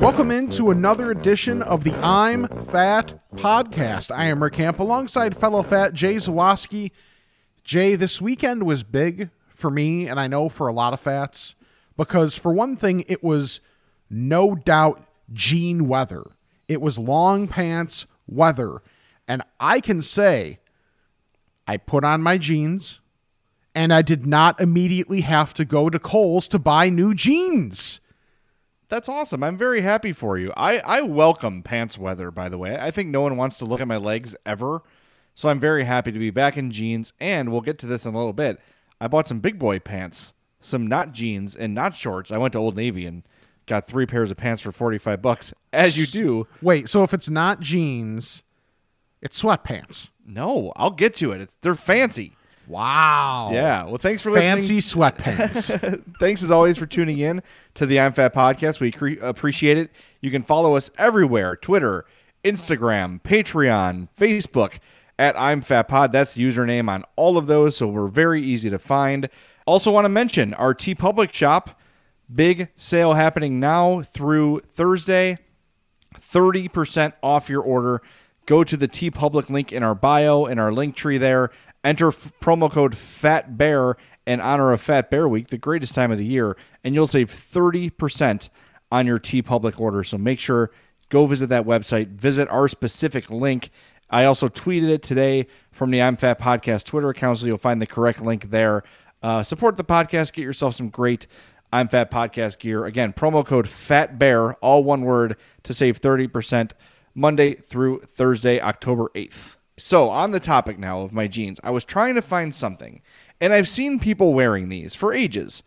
Welcome into another edition of the I'm Fat podcast. I am Rick Camp alongside fellow fat Jay Zawaski. Jay, this weekend was big for me, and I know for a lot of fats, because for one thing, it was no doubt jean weather. It was long pants weather. And I can say I put on my jeans and I did not immediately have to go to Kohl's to buy new jeans. That's awesome. I'm very happy for you. I, I welcome pants weather, by the way. I think no one wants to look at my legs ever. So I'm very happy to be back in jeans. And we'll get to this in a little bit. I bought some big boy pants, some not jeans and not shorts. I went to Old Navy and got three pairs of pants for 45 bucks, as you do. Wait, so if it's not jeans, it's sweatpants. No, I'll get to it. It's, they're fancy. Wow. Yeah. Well, thanks for Fancy listening. sweatpants. Thanks as always for tuning in to the I'm Fat podcast. We cre- appreciate it. You can follow us everywhere Twitter, Instagram, Patreon, Facebook at I'm Fat Pod. That's the username on all of those, so we're very easy to find. Also, want to mention our TeePublic shop. Big sale happening now through Thursday. 30% off your order. Go to the TeePublic link in our bio, in our link tree there. Enter f- promo code Fat Bear in honor of Fat Bear Week, the greatest time of the year, and you'll save 30% on your TeePublic order. So make sure go visit that website, visit our specific link. I also tweeted it today from the I'm Fat Podcast Twitter account, so you'll find the correct link there. Uh, support the podcast, get yourself some great I'm Fat Podcast gear. Again, promo code Fat Bear, all one word, to save 30% Monday through Thursday, October 8th. So, on the topic now of my jeans, I was trying to find something, and I've seen people wearing these for ages.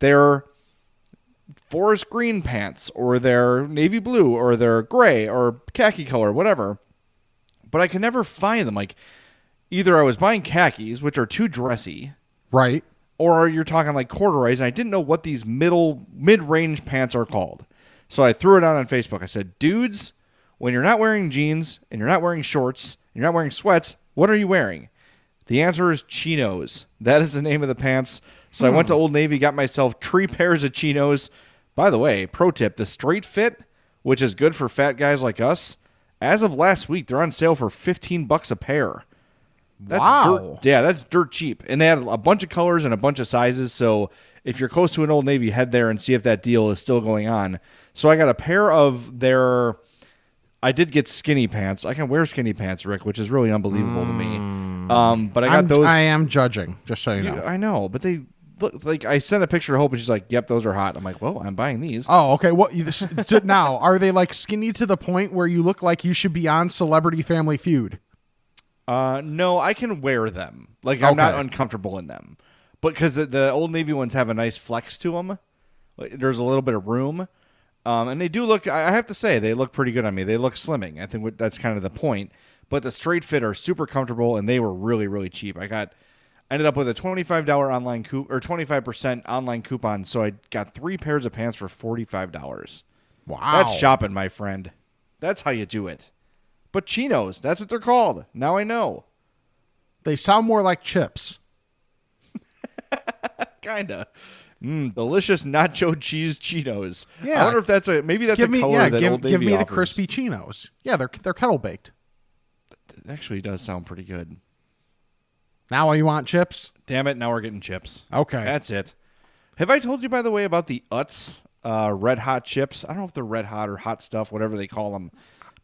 They're forest green pants, or they're navy blue, or they're gray, or khaki color, whatever. But I could never find them. Like, either I was buying khakis, which are too dressy, right. or you're talking like corduroys, and I didn't know what these middle mid range pants are called. So I threw it out on Facebook. I said, dudes, when you're not wearing jeans and you're not wearing shorts, you're not wearing sweats, what are you wearing? The answer is chinos. That is the name of the pants. So I went to hmm. Old Navy, got myself three pairs of chinos. By the way, pro tip: the straight fit, which is good for fat guys like us, as of last week, they're on sale for fifteen bucks a pair. That's Wow. dirt- yeah, that's dirt cheap. And they had a bunch of colors and a bunch of sizes. So if you're close to an Old Navy, head there and see if that deal is still going on. So I got a pair of their. I did get skinny pants. I can wear skinny pants, Rick, which is really unbelievable to me. Um, but I got I'm, those. I am judging, just so you You- know. I know, but they look like I sent a picture to Hope, and she's like, "Yep, those are hot." I'm like, "Well, I'm buying these." Oh, okay. What now? Are they like skinny to the point where you look like you should be on Celebrity Family Feud? Uh, no, I can wear them. Like I'm not uncomfortable in them, but because the, the old navy ones have a nice flex to them, like, there's a little bit of room, um, and they do look. I have to say, they look pretty good on me. They look slimming. I think that's kind of the point. But the straight fit are super comfortable, and they were really really cheap. I got ended up with a twenty five dollar online coup or twenty five percent online coupon, so I got three pairs of pants for forty five dollars. Wow. That's shopping, my friend. That's how you do it. But chinos, that's what they're called. Now I know. They sound more like chips. Kinda. Mm, delicious nacho cheese Cheetos. Yeah. I wonder if that's a maybe that's give a me, color yeah, that give, Old give Navy me the crispy chinos. Yeah, they're they're kettle baked. It actually does sound pretty good. Now all you want chips? Damn it! Now we're getting chips. Okay. That's it. Have I told you by the way about the Utz uh, red hot chips. I don't know if they're red hot or hot stuff, whatever they call them.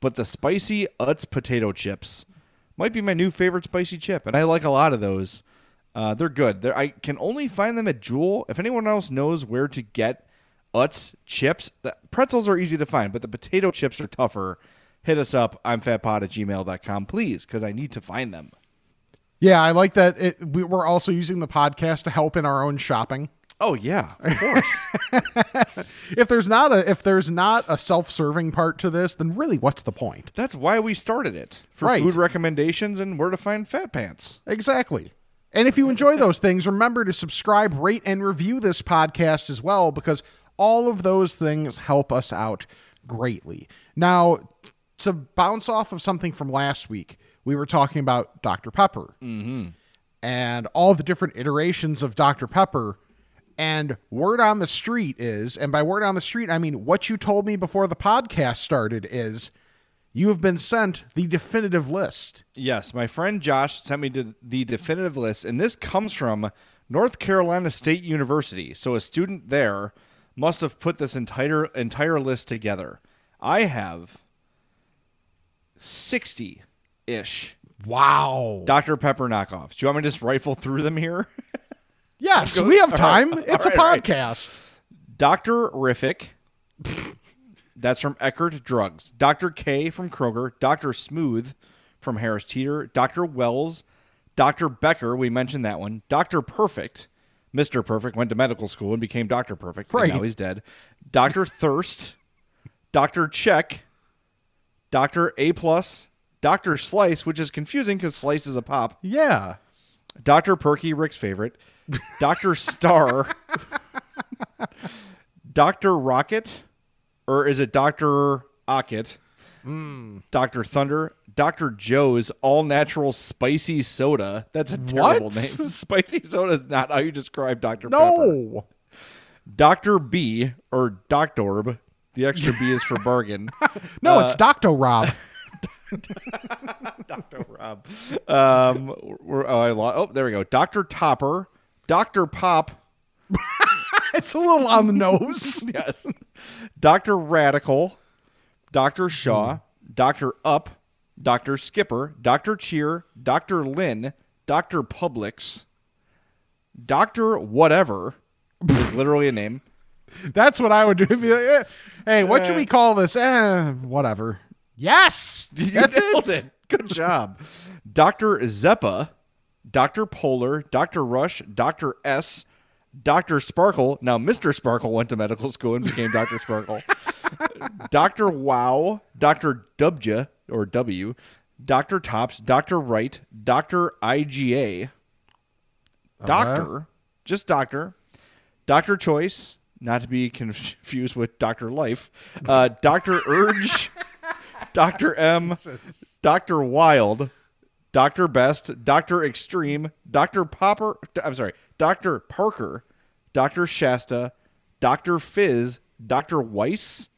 But the spicy Utz potato chips might be my new favorite spicy chip, and I like a lot of those. Uh, they're good. They're, I can only find them at Jewel. If anyone else knows where to get Utz chips, the pretzels are easy to find, but the potato chips are tougher. Hit us up. I'm fatpod at gmail.com, please, because I need to find them. Yeah, I like that. It, we, we're also using the podcast to help in our own shopping. Oh yeah, of course. If there's not a if there's not a self-serving part to this, then really, what's the point? That's why we started it for Right. food recommendations and where to find fat pants. Exactly. And if you enjoy those things, remember to subscribe, rate, and review this podcast as well, because all of those things help us out greatly. Now, to bounce off of something from last week, we were talking about Dr. Pepper mm-hmm. and all the different iterations of Dr. Pepper. And word on the street is, and by word on the street, I mean what you told me before the podcast started is you have been sent the definitive list. Yes, my friend Josh sent me the definitive list, and this comes from North Carolina State University. So a student there must have put this entire entire list together. I have sixty ish Wow. Dr. Pepper knockoffs. Do you want me to just rifle through them here? Yes, we have time. all It's right, a all right. podcast. Dr. Riffic. That's from Eckerd Drugs. Dr. K from Kroger. Dr. Smooth from Harris Teeter. Dr. Wells. Dr. Becker. We mentioned that one. Dr. Perfect. Mr. Perfect went to medical school and became Dr. Perfect. Right. now he's dead. Dr. Thirst. Dr. Check. Dr. A plus. Dr. Slice, which is confusing because Slice is a pop. Yeah. Dr. Perky, Rick's favorite. Dr. Star. Dr. Rocket. Or is it Dr. Ocket? Dr. Thunder. Dr. Joe's all natural spicy soda. That's a terrible What? name. Spicy soda is not how you describe Dr. Pepper. No. Dr. B or Doctorb. The extra B is for bargain. No, Uh, it's Dr. Rob. Dr. Rob. Um, oh, I lost. Oh, there we go. Dr. Topper. Dr. Pop. It's a little on the nose. yes. Dr. Radical, Dr. Shaw, Dr. Up, Dr. Skipper, Dr. Cheer, Dr. Lynn, Dr. Publix, Dr. Whatever is literally a name. That's what I would do. Like, eh, hey, what should we call this? Eh, whatever. Yes. That's You nailed it. Good job. Dr. Zeppa, Dr. Polar, Dr. Rush, Dr. S, Dr. Sparkle. Now, Mr. Sparkle went to medical school and became Dr. Sparkle. Dr. Wow, Dr. Dubja, or W, Dr. Tops, Dr. Wright, Dr. IGA, Doctor, just Doctor, Dr. Choice, not to be confused with Dr. Life, uh, Dr. Urge, Dr. M, Dr. Wild, Dr. Best, Dr. Extreme, Dr. Popper, I'm sorry, Dr. Parker, Dr. Shasta, Dr. Fizz, Dr. Weiss,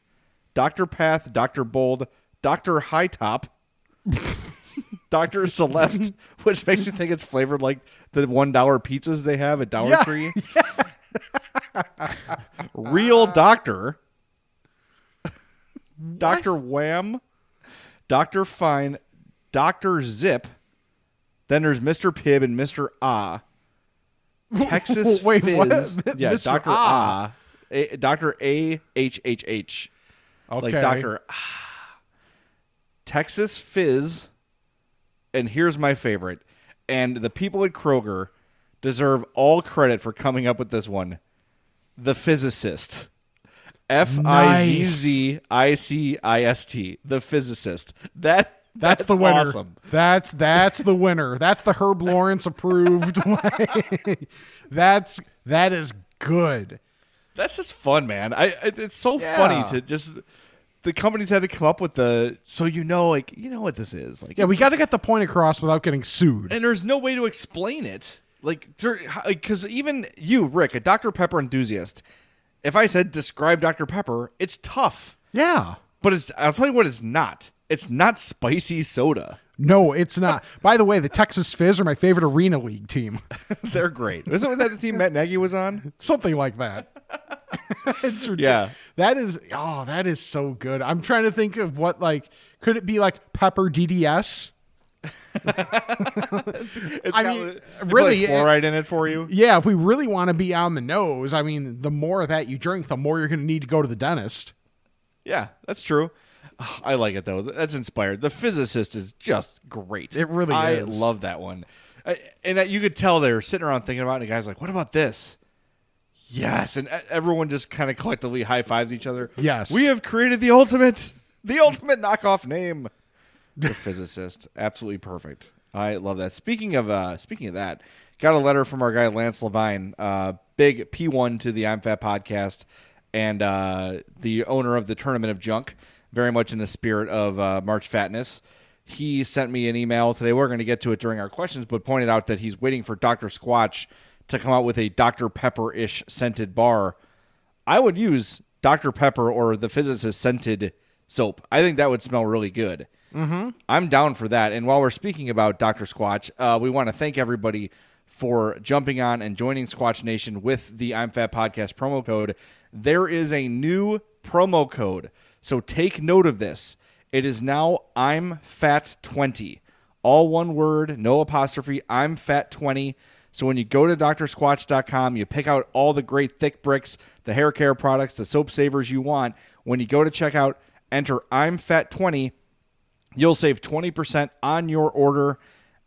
Dr. Path, Dr. Bold, Dr. High Top, Dr. Celeste, which makes you think it's flavored like the one dollar pizzas they have at Dollar Yeah. Tree. Real Doctor, Dr. Wham, Dr. Fine, Dr. Zip. Then there's Mr. Pibb and Mr. Ah. Texas Wait, Fizz. what? Yeah, Mr. Dr. Ah. Ah. A, Dr. A H H H. Okay. Like Dr. Ah. Texas Fizz. And here's my favorite. And the people at Kroger deserve all credit for coming up with this one. The Fizzicist. F I Z Z I C I S T. The Fizzicist. That That's, the winner. Awesome. That's that's the winner. That's the Herb Lawrence approved. that's that is good. That's just fun, man. I it- it's so Yeah. funny to just the companies had to come up with the so you know like you know what this is like Yeah, we got to get the point across without getting sued. and there's no way to explain it like because even you Rick a Dr Pepper enthusiast if I said describe Dr Pepper it's tough Yeah. but it's I'll tell you what it's not it's not spicy soda No, it's not. By the way, the Texas Fizz are my favorite arena league team. they're great isn't that the team Matt Nagy was on Something like that. it's ridiculous. Yeah. That is oh, that is so good. I'm trying to think of what like could it be like pepper DDS? It's I got- mean, really, fluoride in it for you. Yeah, if we really want to be on the nose, I mean, the more that you drink, the more you're going to need to go to the dentist. Yeah, that's true. I like it though. That's inspired. The Fizzicist is just great. It really I is. love that one. I, and that you could tell they were sitting around thinking about it. And the guy's like, "What about this?" Yes, and everyone just kind of collectively high fives each other. Yes. we have created the ultimate, the ultimate knockoff name. The Fizzicist, absolutely perfect. I love that. Speaking of, uh, speaking of that, got a letter from our guy Lance Levine, uh, big P one to the I'm Fat podcast, and uh, the owner of the Tournament of Junk, very much in the spirit of uh, March Fatness. He sent me an email today. We're going to get to it during our questions, but pointed out that he's waiting for Dr. Squatch to come out with a Dr. Pepper ish scented bar. I would use Dr. Pepper or the Fizzicist scented soap. I think that would smell really good. Mm-hmm. I'm down for that. And while we're speaking about Dr. Squatch, uh, we want to thank everybody for jumping on and joining Squatch Nation with the I'm Fat Podcast promo code. There is a new promo code. So take note of this. It is now I'm Fat 20. All one word, no apostrophe. I'm Fat 20. So when you go to drsquatch.com, you pick out all the great thick bricks, the hair care products, the soap savers you want. When you go to checkout, enter I'm Fat 20. You'll save 20% on your order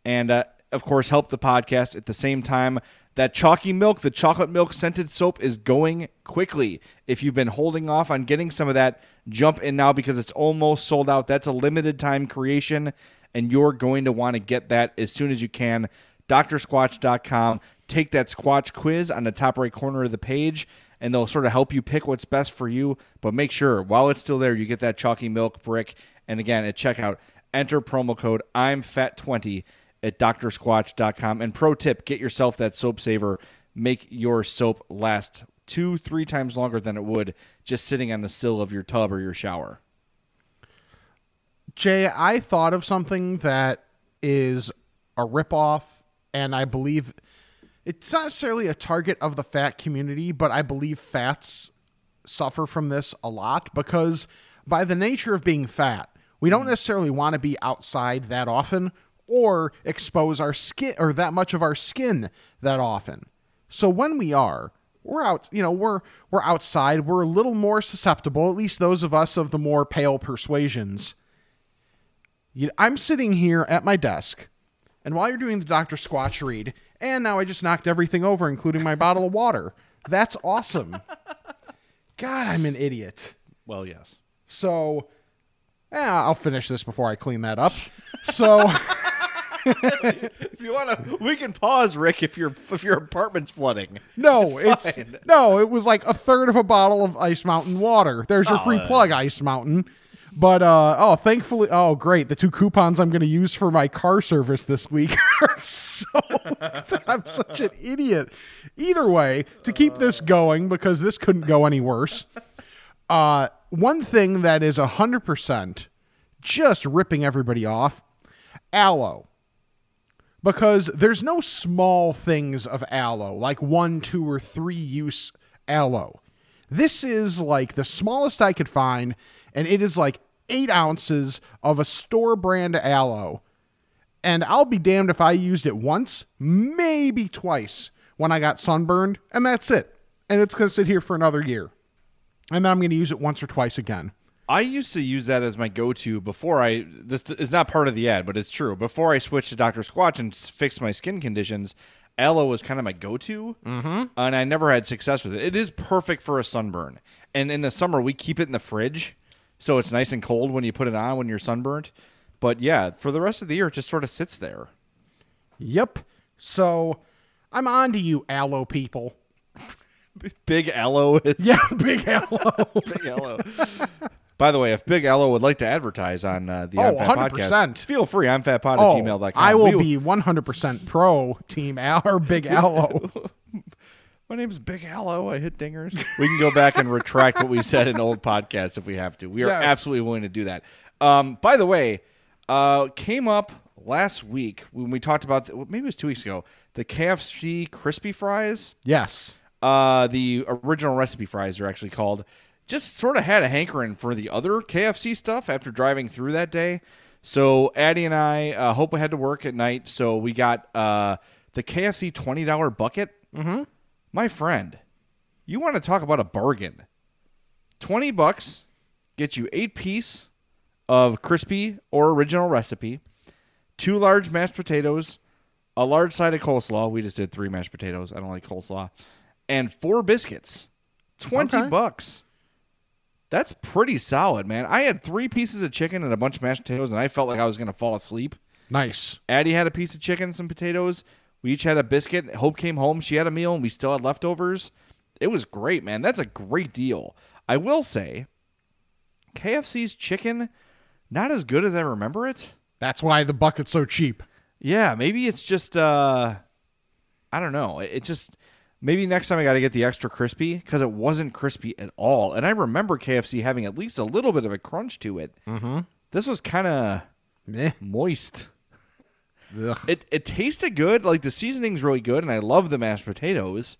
and, uh, of course, help the podcast at the same time. That chalky milk, the chocolate milk scented soap, is going quickly. If you've been holding off on getting some of that, jump in now because it's almost sold out. That's a limited time creation, and you're going to want to get that as soon as you can. drsquatch.com. Take that Squatch quiz on the top right corner of the page, and they'll sort of help you pick what's best for you. But make sure while it's still there, you get that chalky milk brick. And again, at checkout, enter promo code I'm Fat 20 at drsquatch.com. And pro tip, get yourself that soap saver. Make your soap last two, three times longer than it would just sitting on the sill of your tub or your shower. Jay, I thought of something that is a ripoff, and I believe it's not necessarily a target of the fat community, but I believe fats suffer from this a lot because by the nature of being fat, we don't necessarily want to be outside that often or expose our skin or that much of our skin that often. So when we are, we're out, you know, we're we're outside, we're a little more susceptible, at least those of us of the more pale persuasions. You, I'm sitting here at my desk, and while you're doing the Dr. Squatch read, and now I just knocked everything over, including my bottle of water. That's awesome. God, I'm an idiot. Well, yes. So, yeah, I'll finish this before I clean that up. So, If you want to, we can pause, Rick, if your if your apartment's flooding. no, It's it's, no, it was like a third of a bottle of Ice Mountain water. There's your free uh, plug, Ice Mountain. But uh oh, thankfully, oh great, the two coupons I'm going to use for my car service this week are so. I'm such an idiot. Either way, to keep this going because this couldn't go any worse. Uh, one thing that is hundred percent just ripping everybody off, aloe because there's no small things of aloe, like one, two, or three use aloe. This is like the smallest I could find, and it is like eight ounces of a store brand aloe. And I'll be damned if I used it once, maybe twice when I got sunburned, and that's it. And it's going to sit here for another year. And then I'm going to use it once or twice again. I used to use that as my go-to before I. This is not part of the ad, but it's true. Before I switched to Doctor Squatch and fixed my skin conditions, aloe was kind of my go-to, mm-hmm. and I never had success with it. It is perfect for a sunburn, and in the summer we keep it in the fridge, so it's nice and cold when you put it on when you're sunburnt. But yeah, for the rest of the year, it just sort of sits there. Yep. So I'm on to you, aloe people. Big aloe is Yeah, big aloe. Big Aloe. By the way, if Big Aloe would like to advertise on uh, the Oh, I'm Fat 100%. podcast, feel free. I'm fatpod at Oh, gmail.com. I will be 100% pro team Al or big aloe. My name's Big Aloe. I hit dingers. We can go back and retract what we said in old podcasts if we have to. We are Yes. absolutely willing to do that. Um, by the way, uh, came up last week when we talked about, the, maybe it was two weeks ago, the KFC crispy fries. yes. uh, the original recipe fries are actually called. Just sort of had a hankering for the other KFC stuff after driving through that day. So Addie and I, uh, Hope we had to work at night, so we got uh, the KFC twenty dollar bucket. Mm-hmm. My friend, you want to talk about a bargain? Twenty bucks get you eight piece of crispy or original recipe, two large mashed potatoes, a large side of coleslaw. We just did three mashed potatoes. I don't like coleslaw, and four biscuits. Twenty Okay. bucks. That's pretty solid, man. I had three pieces of chicken and a bunch of mashed potatoes, and I felt like I was going to fall asleep. Nice. Addie had a piece of chicken, some potatoes. We each had a biscuit. Hope came home. She had a meal, and we still had leftovers. It was great, man. That's a great deal. I will say, KFC's chicken, not as good as I remember it. That's why the bucket's so cheap. Yeah, maybe it's just, uh, I don't know. It it just, maybe next time I got to get the extra crispy because it wasn't crispy at all. And I remember KFC having at least a little bit of a crunch to it. Mm-hmm. This was kind of moist. Ugh. It it tasted good. Like the seasoning's really good, and I love the mashed potatoes.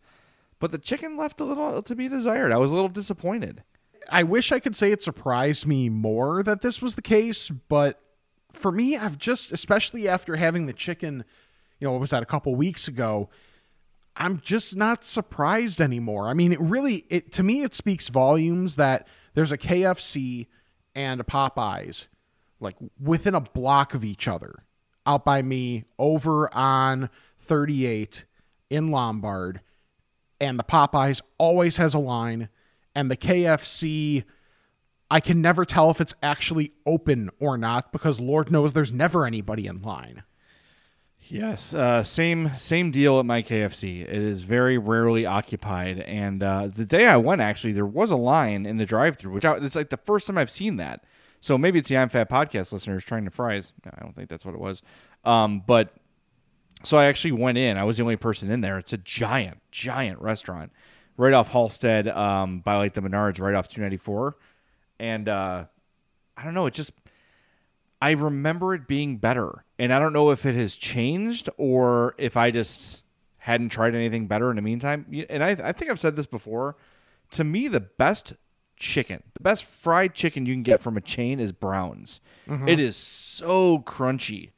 But the chicken left a little to be desired. I was a little disappointed. I wish I could say it surprised me more that this was the case, but for me, I've just, especially after having the chicken, you know, what was that a couple weeks ago? I'm just not surprised anymore. I mean, it really, it to me, it speaks volumes that there's a KFC and a Popeyes like within a block of each other out by me over on 38 in Lombard and the Popeyes always has a line, and the KFC, I can never tell if it's actually open or not because Lord knows there's never anybody in line. Yes, uh, same same deal at my KFC. It is very rarely occupied, and uh, the day I went, actually, there was a line in the drive-through, which I, it's like the first time I've seen that. So maybe it's the I'm Fat podcast listeners trying to fries. No, I don't think that's what it was. Um, but so I actually went in. I was the only person in there. It's a giant, giant restaurant right off Halsted, um, by like the Menards, right off 294, and uh, I don't know. It just I remember it being better. And I don't know if it has changed or if I just hadn't tried anything better in the meantime. And I, I think I've said this before. To me, the best chicken, the best fried chicken you can get from a chain is Brown's. Mm-hmm. It is so crunchy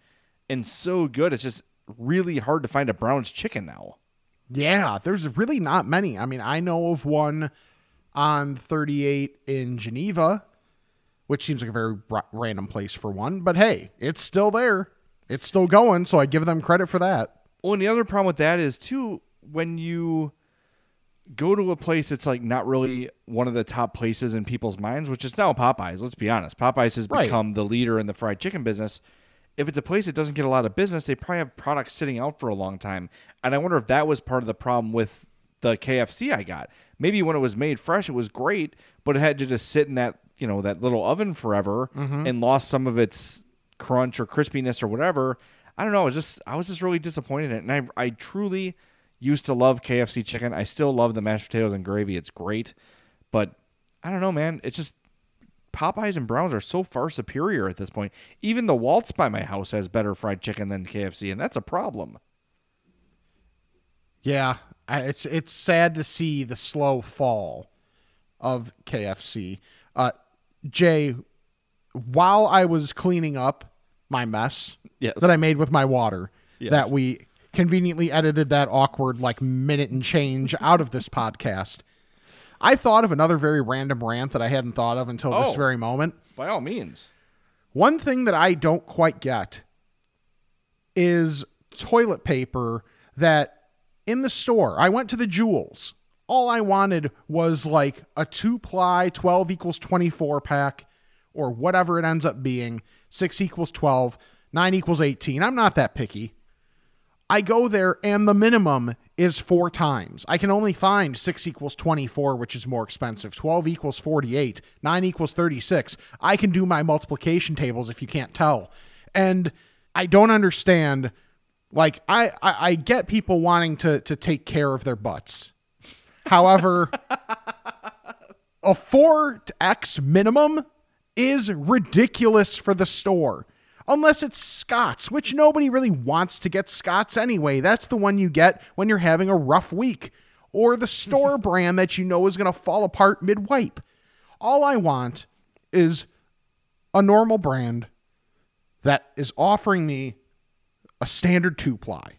and so good. It's just really hard to find a Brown's chicken now. Yeah, there's really not many. I mean, I know of one on 38 in Geneva, which seems like a very random place for one, but hey, it's still there. It's still going, so I give them credit for that. Well, and the other problem with that is too when you go to a place that's like not really one of the top places in people's minds, which is now Popeyes. Let's be honest, Popeyes has Right. become the leader in the fried chicken business. If it's a place that doesn't get a lot of business, they probably have products sitting out for a long time. And I wonder if that was part of the problem with the KFC I got. Maybe when it was made fresh, it was great, but it had to just sit in that you know that little oven forever and lost some of its crunch or crispiness or whatever. I don't know. I was just I was just really disappointed in it, and I I truly used to love KFC chicken. I still love the mashed potatoes and gravy. It's great, but I don't know, man. It's just Popeyes and Browns are so far superior at this point. Even the Walt's by my house has better fried chicken than KFC, and that's a problem. Yeah, I, it's it's sad to see the slow fall of KFC. Uh, Jay, while I was cleaning up my mess Yes. that I made with my water, Yes. that we conveniently edited that awkward like minute and change out of this podcast. I thought of another very random rant that I hadn't thought of until this Oh. very moment. By all means. One thing that I don't quite get is toilet paper that in the store, I went to the Jewels. All I wanted was like a two ply 12 equals 24 pack or whatever it ends up being. Six equals 12, nine equals 18. I'm not that picky. I go there and the minimum is four times. I can only find 6 equals 24, which is more expensive. 12 equals 48. 9 equals 36. I can do my multiplication tables if you can't tell. And I don't understand. Like, I, I, I get people wanting to, to take care of their butts. However, a 4x minimum is ridiculous for the store. Unless it's Scott's, which nobody really wants to get Scott's anyway. That's the one you get when you're having a rough week. or the store brand that you know is going to fall apart mid wipe. All I want is a normal brand that is offering me a standard two ply.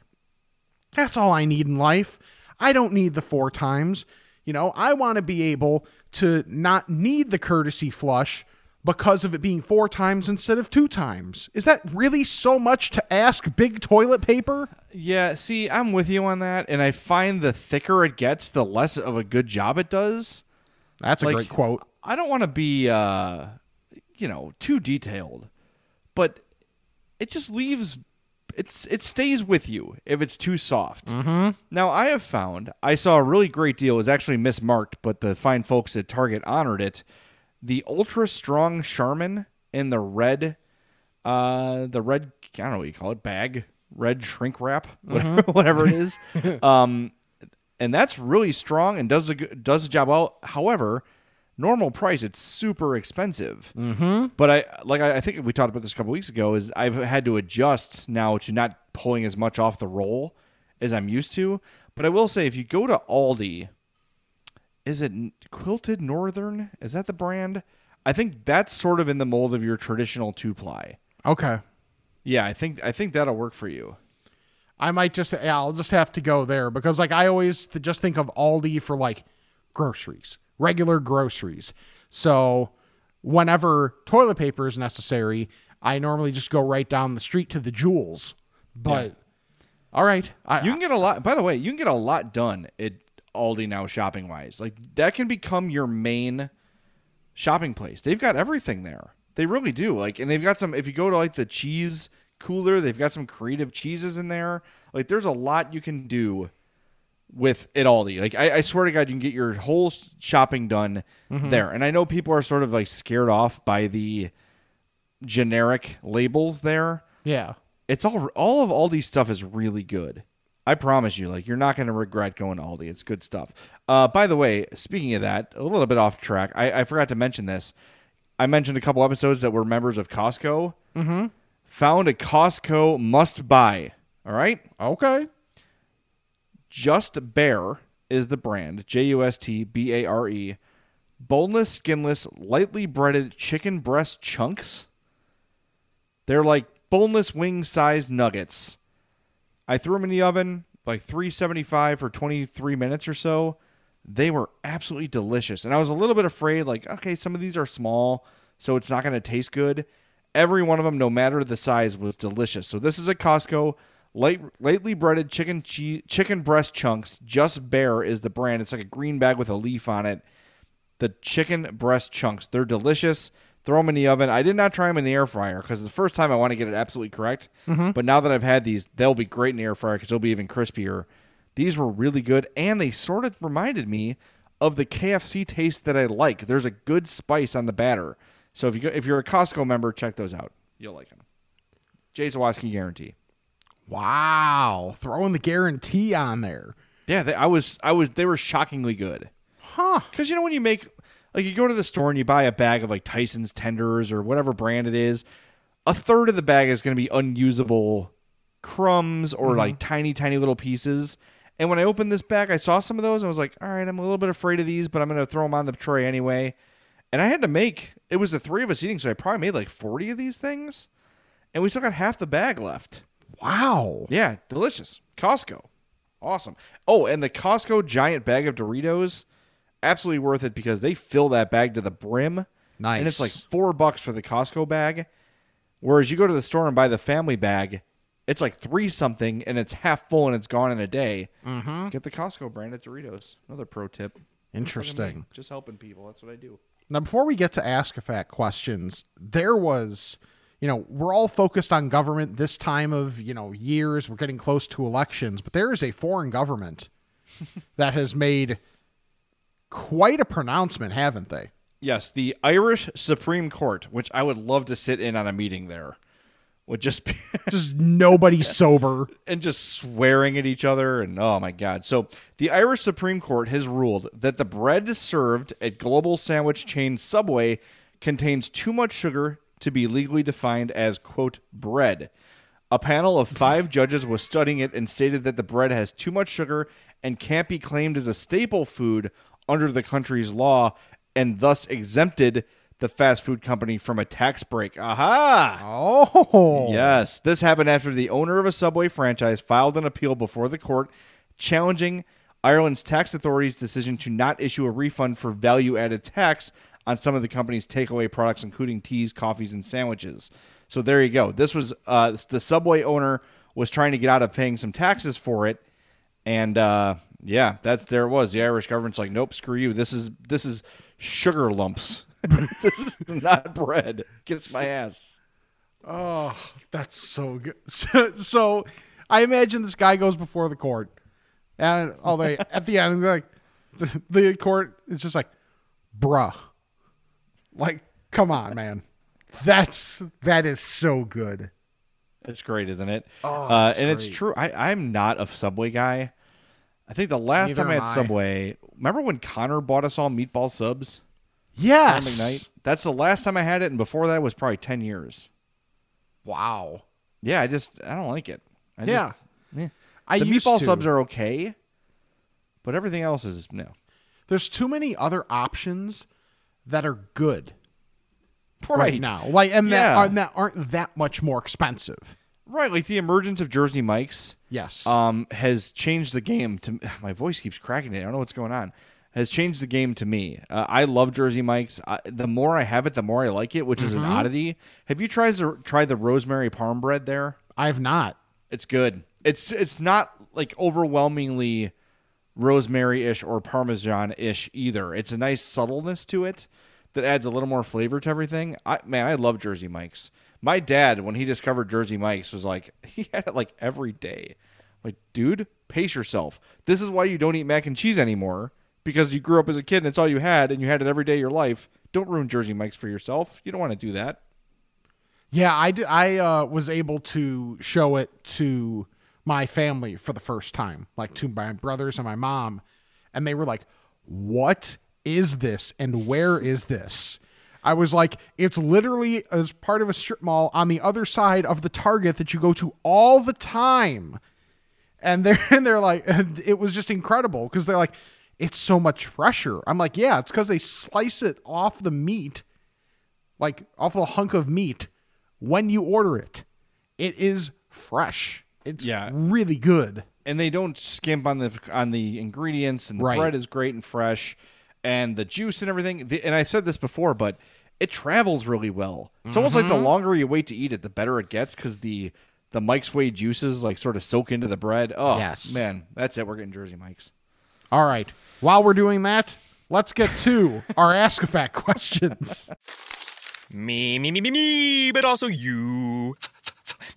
That's all I need in life. I don't need the four times. You know, I want to be able to not need the courtesy flush because of it being four times instead of two times. Is that really so much to ask big toilet paper? Yeah, see, I'm with you on that, and I find the thicker it gets, the less of a good job it does. That's a Like, great quote. I don't want to be, uh, you know, too detailed, but it just leaves. It's it stays with you if it's too soft. Mm-hmm. Now I have found I saw a really great deal. It was actually mismarked, but the fine folks at Target honored it. The ultra strong Charmin in the red, uh, the red I don't know what you call it bag, red shrink wrap, whatever, whatever it is. um, and that's really strong and does a good, does the job well. However, normal price it's super expensive. Mm-hmm. But I like I, I think we talked about this a couple weeks ago. Is I've had to adjust now to not pulling as much off the roll as I'm used to. But I will say, if you go to Aldi, is it Quilted Northern? Is that the brand? I think that's sort of in the mold of your traditional two ply. Okay. Yeah, I think I think that'll work for you. I might just yeah, I'll just have to go there because like I always just think of Aldi for like groceries, regular groceries. So whenever toilet paper is necessary, I normally just go right down the street to the Jewels. But all right, I, You can get a lot. By the way, you can get a lot done at Aldi now, shopping wise. Like that can become your main shopping place. They've got everything there. They really do. Like, and they've got some. If you go to like the cheese cooler, they've got some creative cheeses in there. Like, there's a lot you can do with at Aldi. Like, I, I swear to God, you can get your whole shopping done there. And I know people are sort of like scared off by the generic labels there yeah. it's all all of Aldi's stuff is really good. I promise you, like you're not going to regret going to Aldi. It's good stuff. Uh, by the way, speaking of that, a little bit off track. I, I forgot to mention this. I mentioned a couple episodes that were members of Costco. Mm-hmm. Found a Costco must buy. All right, Okay. Just Bare is the brand. J U S T B A R E. Boneless, skinless, lightly breaded chicken breast chunks. They're like boneless wing sized nuggets. I threw them in the oven like 375 for 23 minutes or so. They were absolutely delicious. And I was a little bit afraid like okay, some of these are small, so it's not going to taste good. Every one of them no matter the size was delicious. So this is a Costco light lightly breaded chicken cheese, chicken breast chunks. Just Bare is the brand. It's like a green bag with a leaf on it the chicken breast chunks. They're delicious. Throw them in the oven. I did not try them in the air fryer because the first time I want to get it absolutely correct. Mm-hmm. But now that I've had these, they'll be great in the air fryer because they'll be even crispier. These were really good, and they sort of reminded me of the KFC taste that I like. There's a good spice on the batter. So if you go, if you're a Costco member, check those out. You'll like them. Jay Zawaski guarantee. Wow. Throwing the guarantee on there. Yeah, they, I was I was they were shockingly good. Huh. Because you know when you make like you go to the store and you buy a bag of like Tyson's tenders or whatever brand it is, a third of the bag is going to be unusable crumbs or mm-hmm. like tiny tiny little pieces. And when I opened this bag, I saw some of those. And I was like, all right, I'm a little bit afraid of these, but I'm going to throw them on the tray anyway. And I had to make it was the three of us eating, so I probably made like 40 of these things, and we still got half the bag left. Wow. Yeah, delicious. Costco. Awesome. Oh, and the Costco giant bag of Doritos, absolutely worth it because they fill that bag to the brim. Nice. And it's like four bucks for the Costco bag. Whereas you go to the store and buy the family bag, it's like three something and it's half full and it's gone in a day. Mm-hmm. Get the Costco branded Doritos. Another pro tip. Interesting. Just helping people. That's what I do. Now, before we get to Ask a Fat questions, there was, you know, we're all focused on government this time of, you know, years. We're getting close to elections, but there is a foreign government that has made quite a pronouncement, haven't they? Yes, the Irish Supreme Court, which I would love to sit in on a meeting there, would just be Just nobody sober. and just swearing at each other and oh my god. So, the Irish Supreme Court has ruled that the bread served at global sandwich chain Subway contains too much sugar to be legally defined as quote bread. A panel of five judges was studying it and stated that the bread has too much sugar and can't be claimed as a staple food under the country's law, and thus exempted the fast food company from a tax break. Aha! Oh, Yes, this happened after the owner of a Subway franchise filed an appeal before the court challenging Ireland's tax authority's decision to not issue a refund for value added tax on some of the company's takeaway products, including teas, coffees, and sandwiches. So there you go. This was uh, the Subway owner was trying to get out of paying some taxes for it, and uh, yeah, that's there it was. The Irish government's like, nope, screw you. This is this is sugar lumps. this is not bread. Kiss my ass. Oh, that's so good. So, so I imagine this guy goes before the court, and all they at the end, like the, the court is just like, bruh, like, come on, man. That's that is so good. It's great, isn't it? Oh, uh, it's and it's true. I, I'm not a Subway guy. I think the last Neither time I had I. Subway, remember when Connor bought us all meatball subs? on Yes. McKnight? That's the last time I had it, and before that was probably ten years. Wow. Yeah, I just I don't like it. I Yeah. just, eh. I the used meatball to. subs are okay, but everything else is no. There's too many other options that are good right, Right now. Like and that, Yeah. are, that aren't that much more expensive. Right, like the emergence of Jersey Mike's. Yes. um, has changed the game to my voice keeps cracking it. I don't know what's going on. Has changed the game to me. Uh, I love Jersey Mike's. I, the more I have it, the more I like it, which is Mm-hmm. an oddity. Have you tried the tried the rosemary parm bread there? I've not. It's good. It's it's not like overwhelmingly rosemary ish or parmesan ish either. It's a nice subtleness to it that adds a little more flavor to everything. I man, I love Jersey Mike's. My dad, when he discovered Jersey Mike's, was like he had it like every day. Like, dude, pace yourself. This is why you don't eat mac and cheese anymore because you grew up as a kid and it's all you had and you had it every day of your life. Don't ruin Jersey Mike's for yourself. You don't want to do that. Yeah, I, d- I uh, was able to show it to my family for the first time, like to my brothers and my mom, and they were like, "What is this? And where is this?" I was like, "It's literally as part of a strip mall on the other side of the Target that you go to all the time." And they're and they're like, and it was just incredible because they're like, "It's so much fresher." I'm like, "Yeah, it's because they slice it off the meat." like off a hunk of meat when you order it. It is fresh. It's Yeah. really good. and they don't skimp on the on the ingredients and the Right. bread is great and fresh and the juice and everything The- and i said this before but it travels really well it's almost like the Mm-hmm. longer you wait to eat it the better it gets because the the mike's way juices like sort of soak into the bread oh Yes. man that's it we're getting jersey mike's All right. While we're doing that, let's get to our Ask a Fat questions. Me, me, me, me, me, but also you.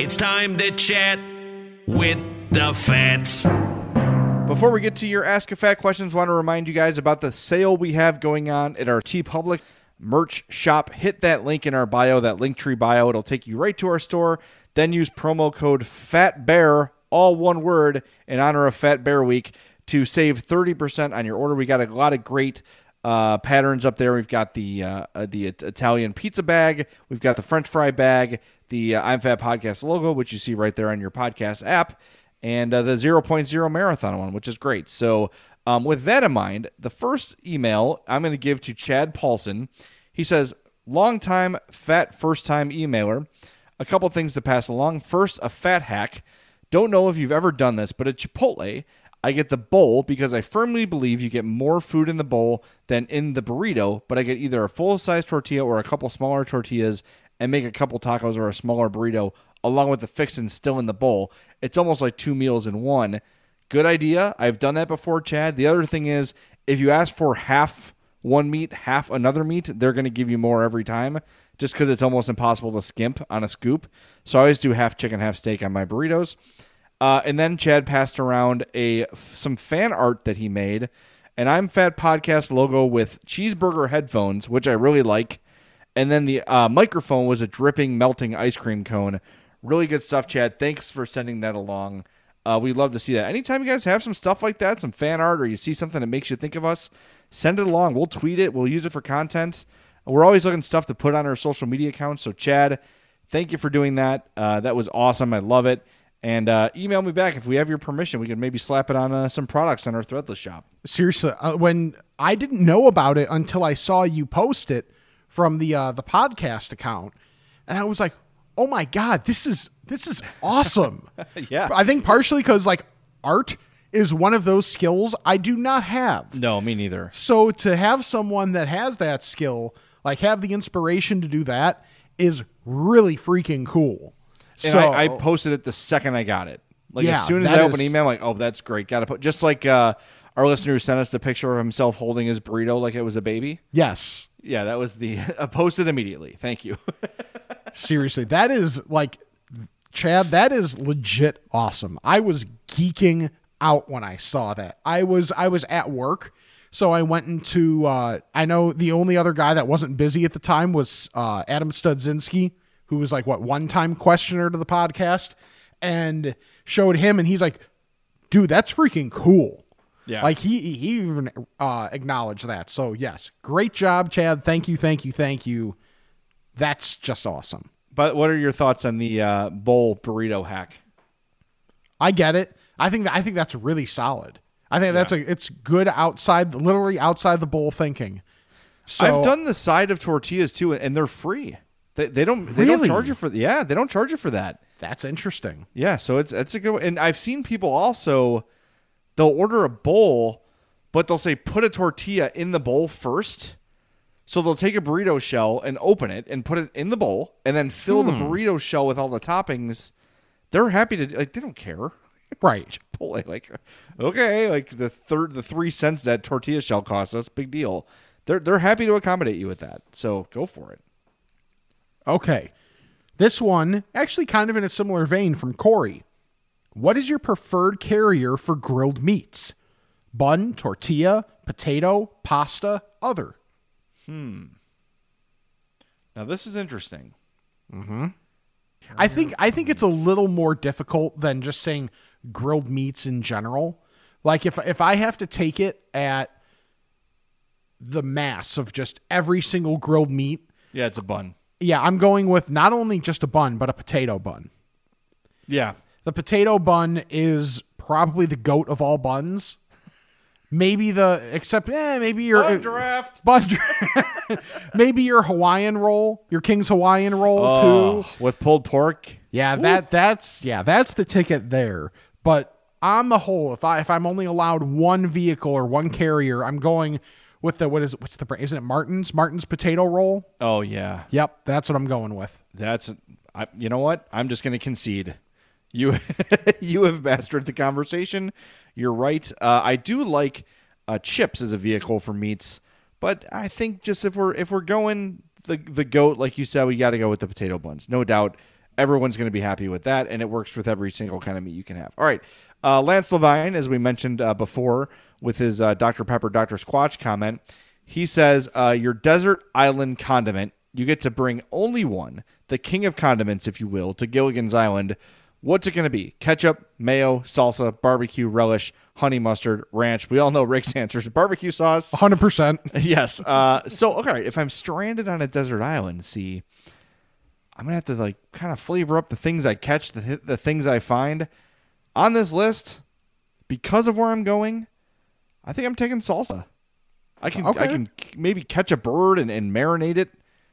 It's time to chat with the fats. Before we get to your Ask a Fat questions, want to remind you guys about the sale we have going on at our TeePublic merch shop. Hit that link in our bio, that link tree bio. It'll take you right to our store. Then use promo code Fat Bear, all one word, in honor of Fat Bear Week to save 30% on your order. We got a lot of great uh, patterns up there. We've got the uh, uh, the Italian pizza bag. We've got the French fry bag. The uh, I'm Fat podcast logo, which you see right there on your podcast app, and uh, the 0.0 marathon one, which is great. So, um, with that in mind, the first email I'm going to give to Chad Paulson. He says, long time fat first time emailer. A couple things to pass along. First, a fat hack. Don't know if you've ever done this, but at Chipotle, I get the bowl because I firmly believe you get more food in the bowl than in the burrito, but I get either a full size tortilla or a couple smaller tortillas and make a couple tacos or a smaller burrito along with the fixins still in the bowl. It's almost like two meals in one. Good idea. I've done that before, Chad. The other thing is if you ask for half one meat, half another meat, they're going to give you more every time just because it's almost impossible to skimp on a scoop. So I always do half chicken, half steak on my burritos. Uh, and then Chad passed around a some fan art that he made, an I'm Fat podcast logo with cheeseburger headphones, which I really like. And then the uh, microphone was a dripping, melting ice cream cone. Really good stuff, Chad. Thanks for sending that along. Uh, we'd love to see that. Anytime you guys have some stuff like that, some fan art, or you see something that makes you think of us, send it along. We'll tweet it. We'll use it for content. We're always looking stuff to put on our social media accounts. So, Chad, thank you for doing that. Uh, that was awesome. I love it. And uh, email me back if we have your permission. We can maybe slap it on uh, some products on our Threadless shop. Seriously, uh, when I didn't know about it until I saw you post it from the uh, the podcast account, and I was like, "Oh my god, this is this is awesome!" Yeah. I think partially because like art is one of those skills I do not have. No, me neither. So to have someone that has that skill, like have the inspiration to do that, is really freaking cool. And so I, I posted it the second I got it. Like Yeah, as soon as I open is- email, I'm like, oh, that's great. Got to put just like uh, our listener who sent us the picture of himself holding his burrito like it was a baby. yes, Yeah, that was the I posted immediately. Thank you. seriously, that is like Chad. That is legit awesome. I was geeking out when I saw that. I was I was at work. So I went into. Uh, I know the only other guy that wasn't busy at the time was uh, Adam Studzinski, who was like what one time questioner to the podcast, and showed him, and he's like, "Dude, that's freaking cool." Yeah. like he he even uh, acknowledged that. So yes, great job, Chad. Thank you, thank you, thank you. That's just awesome. but what are your thoughts on the uh, bowl burrito hack? I get it. I think I think that's really solid. I think that's a it's good outside, literally outside the bowl thinking. So I've done the side of tortillas too, and they're free. They, they don't they don't charge you for yeah they don't charge you for that. That's interesting. Yeah, so it's it's a good and I've seen people also they'll order a bowl, but they'll say put a tortilla in the bowl first. So they'll take a burrito shell and open it and put it in the bowl and then fill the hmm. burrito shell with all the toppings. They're happy to like they don't care. Right. Chipotle, like okay, like the third the three cents that tortilla shell costs us, big deal. They're they're happy to accommodate you with that. So go for it. Okay. This one, actually kind of in a similar vein from Corey. What is your preferred carrier for grilled meats? Bun, tortilla, potato, pasta, other. Hmm. Now this is interesting. Mm-hmm. I think I think it's a little more difficult than just saying grilled meats in general. Like if if I have to take it at the mass of just every single grilled meat, Yeah, it's a bun. yeah, I'm going with not only just a bun but a potato bun. Yeah. The potato bun is probably the goat of all buns. Maybe the except eh, maybe your Bun draft. bun maybe your Hawaiian roll, your King's Hawaiian roll Oh, too. with pulled pork. Yeah, that that's yeah, that's the ticket there. But on the whole, if I if I'm only allowed one vehicle or one carrier, I'm going with the what is what's the brand? Isn't it Martin's? Martin's potato roll. Oh yeah. Yep, that's what I'm going with. That's I, you know what? I'm just going to concede. You you have mastered the conversation. You're right. Uh, I do like uh, chips as a vehicle for meats, but I think just if we're if we're going the the goat like you said, we got to go with the potato buns. No doubt, everyone's going to be happy with that, and it works with every single kind of meat you can have. All right, uh, Lance Levine, as we mentioned uh, before, with his uh, Dr Pepper Dr Squatch comment, he says uh, your desert island condiment. You get to bring only one, the king of condiments, if you will, to Gilligan's Island. What's it going to be? Ketchup, mayo, salsa, barbecue, relish, honey mustard, ranch. We all know Rick's answer is barbecue sauce. 100%. yes. Uh, so, okay, if I'm stranded on a desert island, see, I'm gonna have to like kind of flavor up the things I catch, the the things I find on this list. Because of where I'm going, I think I'm taking salsa. I can I can maybe catch a bird and, and marinate it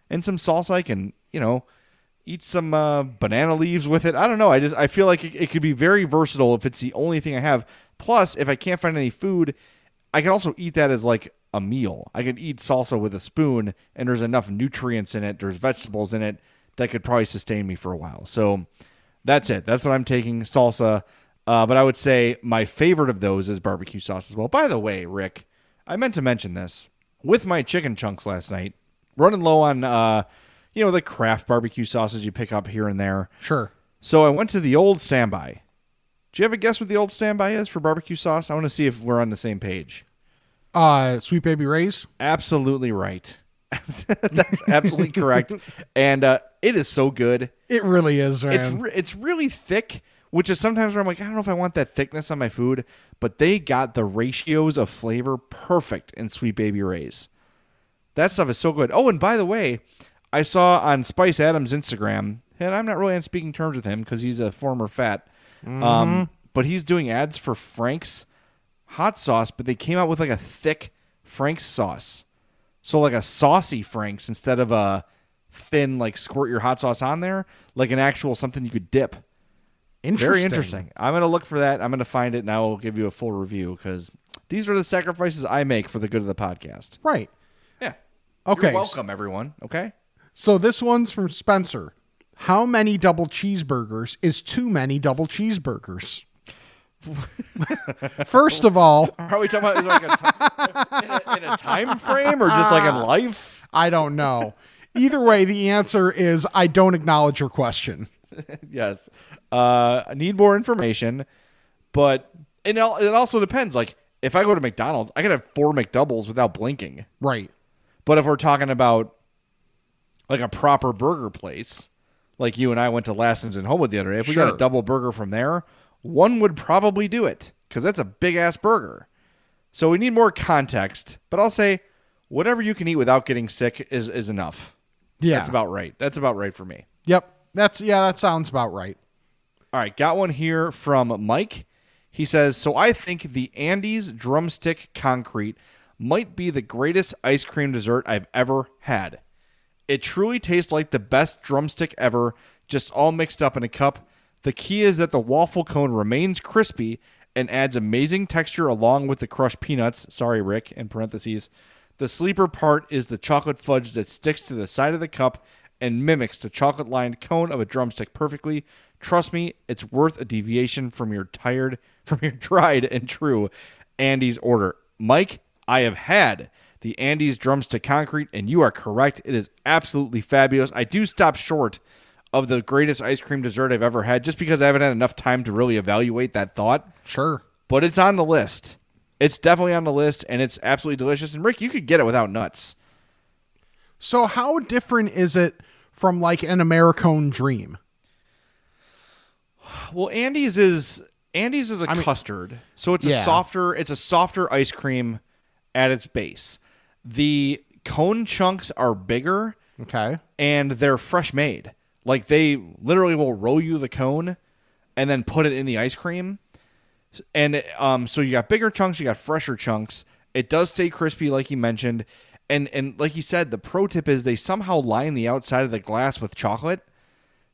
in some salsa. I can you know eat some uh, banana leaves with it. I don't know. I just I feel like it, it could be very versatile if it's the only thing I have. Plus, if I can't find any food, I can also eat that as like a meal. I could eat salsa with a spoon, and there's enough nutrients in it. There's vegetables in it that could probably sustain me for a while. So that's it. That's what I'm taking salsa. Uh, but I would say my favorite of those is barbecue sauce as well. By the way, Rick, I meant to mention this with my chicken chunks last night. Running low on, uh, you know, the craft barbecue sauces you pick up here and there. Sure. So I went to the old standby. Do you have a guess what the old standby is for barbecue sauce? I want to see if we're on the same page. Uh, Sweet Baby Ray's. Absolutely right. That's absolutely correct. And uh, it is so good. It really is, man. It's re- it's really thick, which is sometimes where I'm like, I don't know if I want that thickness on my food, but they got the ratios of flavor perfect in Sweet Baby Ray's. That stuff is so good. Oh, and by the way, I saw on Spice Adams' Instagram, and I'm not really on speaking terms with him because he's a former fat, um, but he's doing ads for Frank's hot sauce, but they came out with like a thick Frank's sauce. So like a saucy Frank's instead of a thin like squirt your hot sauce on there, like an actual something you could dip. interesting. Very interesting. I'm gonna look for that. I'm gonna find it and I will give you a full review because these are the sacrifices I make for the good of the podcast. Right. Yeah. Okay. You're welcome, everyone. Okay. So this one's from Spencer. How many double cheeseburgers is too many double cheeseburgers? First of all, Are we talking about like a ti- in, a, in a time frame or just like in life? I don't know. Either way, the answer is I don't acknowledge your question. yes. Uh, I need more information, but and it it also depends. Like if I go to McDonald's, I can have four McDoubles without blinking. Right. But if we're talking about like a proper burger place, like you and I went to Lassen's and Homewood the other day, if we got a double burger from there, one would probably do it because that's a big ass burger. So we need more context. But I'll say whatever you can eat without getting sick is is enough. Yeah. That's about right. That's about right for me. Yep. That's yeah, that sounds about right. All right, got one here from Mike. He says, "So I think the Andy's drumstick concrete might be the greatest ice cream dessert I've ever had. It truly tastes like the best drumstick ever, just all mixed up in a cup. The key is that the waffle cone remains crispy and adds amazing texture along with the crushed peanuts. Sorry, Rick, in parentheses. The sleeper part is the chocolate fudge that sticks to the side of the cup and mimics the chocolate lined cone of a drumstick perfectly. Trust me, it's worth a deviation from your tired from your tried and true Andy's order. Mike, I have had the Andy's drumstick concrete, and you are correct. It is absolutely fabulous. I do stop short of the greatest ice cream dessert I've ever had just because I haven't had enough time to really evaluate that thought. Sure. But it's on the list. It's definitely on the list, and it's absolutely delicious. And Rick, you could get it without nuts. So how different is it from like an Americone dream? Well, Andy's is Andy's is a mean- custard, so it's Yeah. a softer it's a softer ice cream at its base. The cone chunks are bigger Okay. and they're fresh made. Like they literally will roll you the cone and then put it in the ice cream. And um, so you got bigger chunks, you got fresher chunks. It does stay crispy, like you mentioned, and and like you said, the pro tip is they somehow line the outside of the glass with chocolate.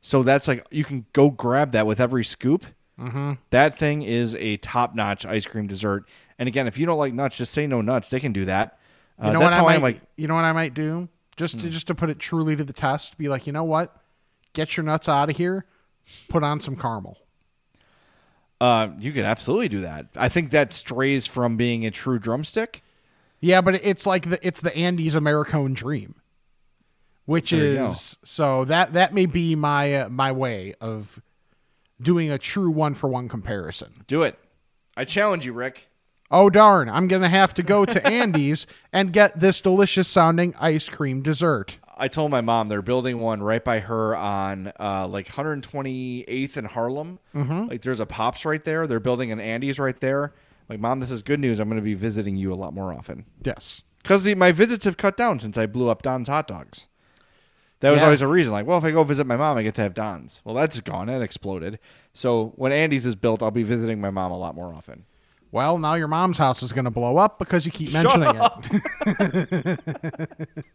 So that's like you can go grab that with every scoop. Mm-hmm. That thing is a top notch ice cream dessert. And again, if you don't like nuts, just say no nuts. They can do that. Uh, You know that's what I how might I'm like. Hmm. you know what I might do? Just to just to put it truly to the test, be like, you know what? Get your nuts out of here. Put on some caramel. Uh, you could absolutely do that. I think that strays from being a true drumstick. Yeah, but it's like the it's the Andy's Americone dream, which There you is so that that may be my uh, my way of doing a true one for one comparison. Do it. I challenge you, Rick. Oh darn! I'm gonna have to go to Andy's and get this delicious sounding ice cream dessert. I told my mom they're building one right by her on uh, like 128th in Harlem. Mm-hmm. Like there's a Pops right there. They're building an Andy's right there. Like, mom, this is good news. I'm going to be visiting you a lot more often Yes. because my visits have cut down since I blew up Don's hot dogs. That was Yeah. always a reason. Like, well, if I go visit my mom, I get to have Don's. Well, that's gone. That exploded. So when Andy's is built, I'll be visiting my mom a lot more often. Well, now your mom's house is gonna blow up because you keep mentioning it.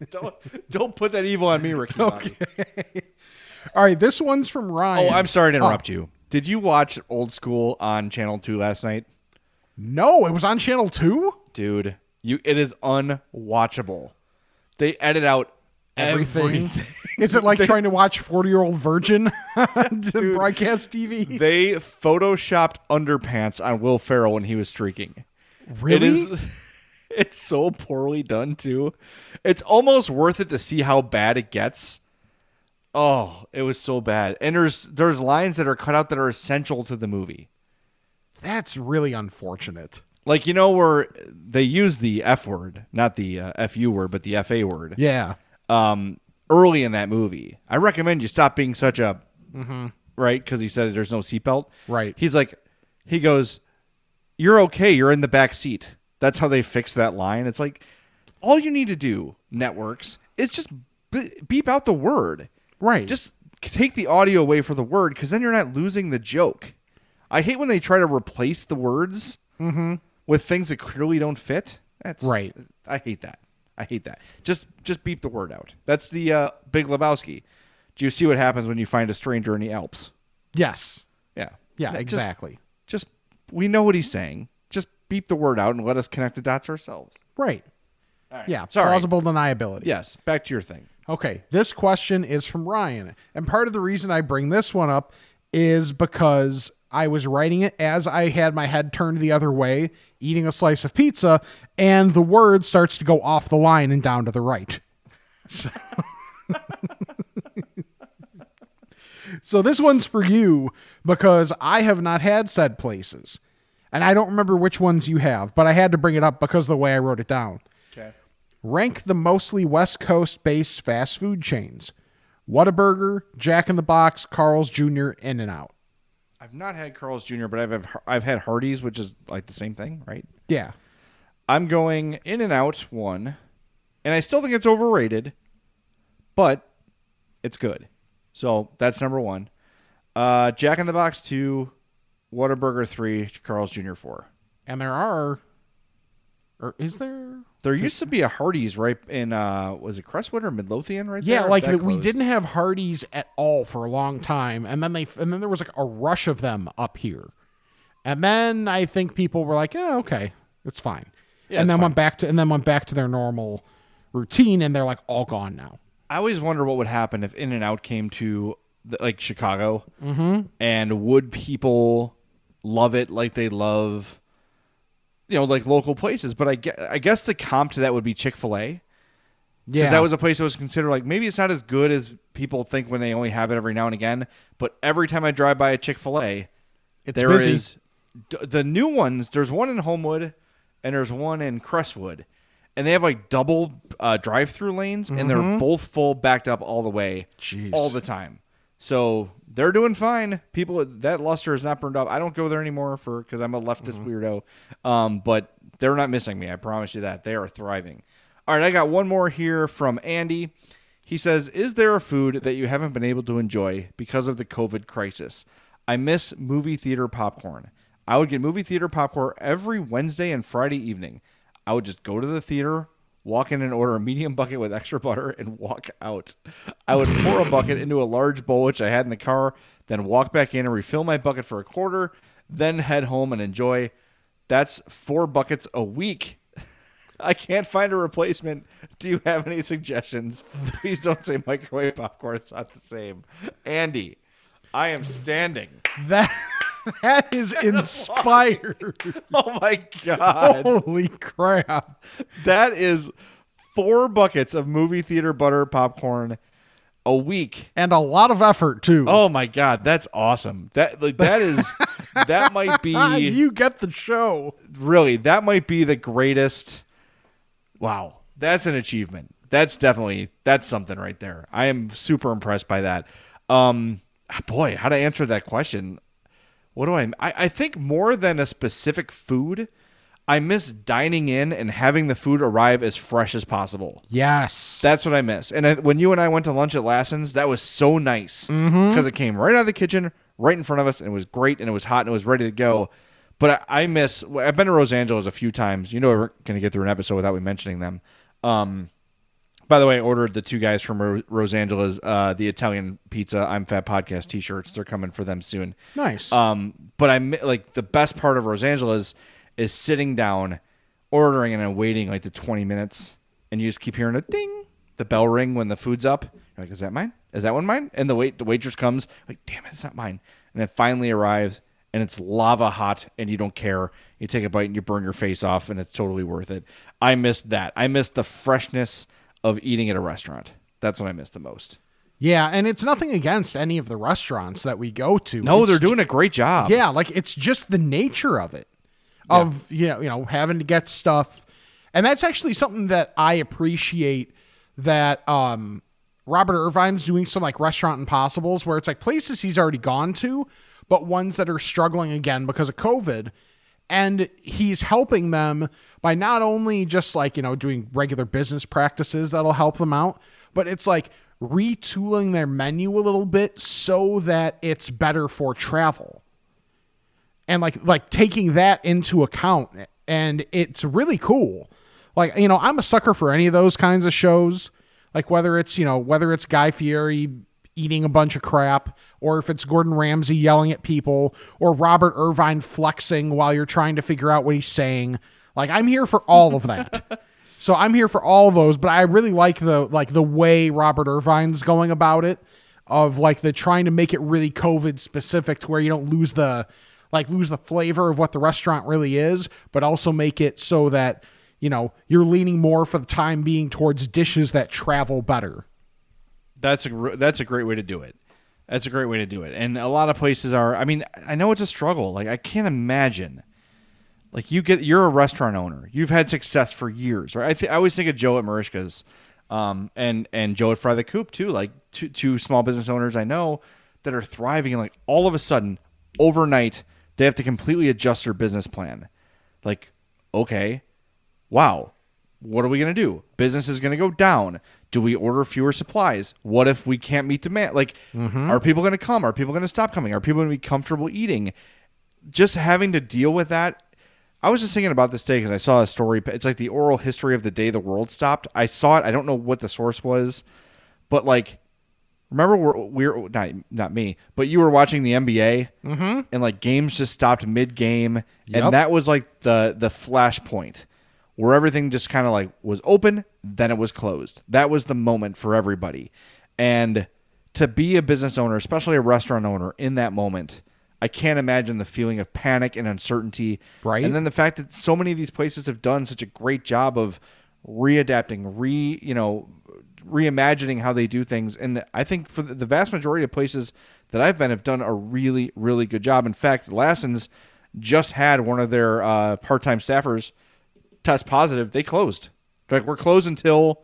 don't don't put that evil on me, Ricky. Bobby. All right, this one's from Ryan. Oh, I'm sorry to interrupt Oh, you. Did you watch Old School on Channel Two last night? No, it was on Channel Two. dude. You, it is unwatchable. They edit out Everything. everything. Is it like trying to watch Forty Year Old Virgin on broadcast TV? they photoshopped underpants on Will Ferrell when he was streaking. really? It is. It's so poorly done too. It's almost worth it to see how bad it gets. Oh, it was so bad. And there's there's lines that are cut out that are essential to the movie. That's really unfortunate. Like you know where they use the F word, not the uh, FU word, but the FA word. Yeah. Um, early in that movie, I recommend you stop being such a mm-hmm. right because he said there's no seatbelt. Right. He's like, he goes, "You're okay. You're in the back seat." That's how they fix that line. It's like all you need to do, networks, is just beep out the word. Right. Just take the audio away for the word because then you're not losing the joke. I hate when they try to replace the words with things that clearly don't fit. That's Right. I hate that. I hate that. Just just beep the word out. That's the uh, Big Lebowski. Do you see what happens when you find a stranger in the Alps? Yes. Yeah. Yeah, Just- exactly. Just, we know what he's saying. Just beep the word out and let us connect the dots ourselves. Right. Yeah. Sorry. Plausible deniability. Yes. Back to your thing. Okay, this question is from Ryan. And part of the reason I bring this one up is because I was writing it as I had my head turned the other way, eating a slice of pizza, and the word starts to go off the line and down to the right. So, so this one's for you because I have not had said places. And I don't remember which ones you have, but I had to bring it up because of the way I wrote it down. Okay. Rank the mostly West Coast based fast food chains Whataburger, Jack in the Box, Carl's Jr., In and Out. I've not had Carl's Jr., but I've I've had Hardee's, which is like the same thing, right? Yeah. I'm going in and out one, and I still think it's overrated, but it's good. So that's number one. Uh, Jack in the Box two, Whataburger three, Carl's Jr. four. And there are. Or is there? There used to be a Hardee's right in uh, was it Crestwood or Midlothian right Yeah, there? like we didn't have Hardee's at all for a long time, and then they and then there was like a rush of them up here, and then I think people were like, "Oh, okay, it's fine," Yeah, and it's then fine. went back to and then went back to their normal routine, and they're like all gone now. I always wonder what would happen if In and Out came to the, like Chicago, mm-hmm. and would people love it like they love, you know, like local places? But I guess, I guess the comp to that would be Chick Fil A, because Yeah, that was a place that was considered like maybe it's not as good as people think when they only have it every now and again. But every time I drive by a Chick Fil A, It's there busy. is d- the new ones. There's one in Homewood, and there's one in Crestwood, and they have like double uh, drive-through lanes, and they're both full, backed up all the way, Jeez. all the time. So they're doing fine. People that luster is not burned up. I don't go there anymore for because I'm a leftist weirdo. Um, but they're not missing me. I promise you that they are thriving. All right, I got one more here from Andy. He says, "Is there a food that you haven't been able to enjoy because of the COVID crisis? I miss movie theater popcorn. I would get movie theater popcorn every Wednesday and Friday evening. I would just go to the theater, walk in and order a medium bucket with extra butter, and walk out. I would pour a bucket into a large bowl which I had in the car, then walk back in and refill my bucket for a quarter, then head home and enjoy. That's four buckets a week." I can't find a replacement. Do you have any suggestions? Please don't say microwave popcorn. It's not the same. Andy, I am standing. that that is inspired. Oh my god. Holy crap! That is four buckets of movie theater butter popcorn a week. And a lot of effort too. Oh my god, that's awesome. That like that is that might be you get the show. really that might be the greatest wow that's an achievement that's definitely that's something right there i am super impressed by that um boy how to answer that question what do i i, I think more than a specific food i miss dining in and having the food arrive as fresh as possible Yes, that's what I miss. And I, when you and I went to lunch at Lassen's, that was so nice because it came right out of the kitchen, right in front of us, and it was great, and it was hot, and it was ready to go. But I, I miss. I've been to Rosangela's a few times. You know, we're going to get through an episode without me mentioning them. Um, by the way, I ordered the two guys from Ro- Rosangela's uh, the Italian pizza. I'm Fat podcast T-shirts. They're coming for them soon. nice. Um, but I mi- like the best part of Rosangela's is sitting down, ordering, and then waiting like the twenty minutes, and you just keep hearing a ding, the bell ring when the food's up. You're like, is that mine? Is that one mine? And the wait, the waitress comes, like, damn it, it's not mine. And it finally arrives, and it's lava hot, and you don't care. You take a bite and you burn your face off, and it's totally worth it. I missed that. I missed the freshness of eating at a restaurant. That's what I miss the most. Yeah, and it's nothing against any of the restaurants that we go to. No, It's they're doing a great job. Yeah, like it's just the nature of it, of you know, you know, having to get stuff, and that's actually something that I appreciate. That um, Robert Irvine's doing some like restaurant impossibles where it's like places he's already gone to, but ones that are struggling again because of COVID, and he's helping them by not only just like you know doing regular business practices that'll help them out, but it's like retooling their menu a little bit so that it's better for travel. And like like taking that into account and it's really cool. Like you know i'm a sucker for any of those kinds of shows. Like whether it's you know whether it's guy fieri eating a bunch of crap or if it's gordon ramsay yelling at people or robert irvine flexing while you're trying to figure out what he's saying like i'm here for all of that so i'm here for all those but i really like the like the way robert irvine's going about it of like the trying to make it really covid specific to where you don't lose the like lose the flavor of what the restaurant really is, but also make it so that, you know, you're leaning more for the time being towards dishes that travel better. That's a that's a great way to do it. That's a great way to do it. And a lot of places are. I mean, I know it's a struggle. Like I can't imagine. Like you get, you're a restaurant owner. You've had success for years, right? I, th- I always think of Joe at Marishka's, um, and and Joe at Fry the Coop too. Like two, two small business owners I know that are thriving, and like all of a sudden, overnight, they have to completely adjust their business plan. Like, okay, wow, what are we to do? Business is to go down. Do we order fewer supplies? What if we can't meet demand? Like, are people going to come? Are people going to stop coming? Are people going to be comfortable eating? Just having to deal with that. I was just thinking about this day because I saw a story. It's like the oral history of the day the world stopped. I saw it. I don't know what the source was, but like, remember we're, we're not not me, but you were watching the NBA, Mm-hmm. and like games just stopped mid game, Yep. and that was like the the flashpoint where everything just kind of like was open, then it was closed. That was the moment for everybody, and to be a business owner, especially a restaurant owner, in that moment. I can't imagine the feeling of panic and uncertainty. Right. And then the fact that so many of these places have done such a great job of readapting, re, you know, reimagining how they do things. And I think for the the vast majority of places that I've been have done a really, really good job. In fact, Lassen's just had one of their uh, part-time staffers test positive. They closed. They're like we're closed until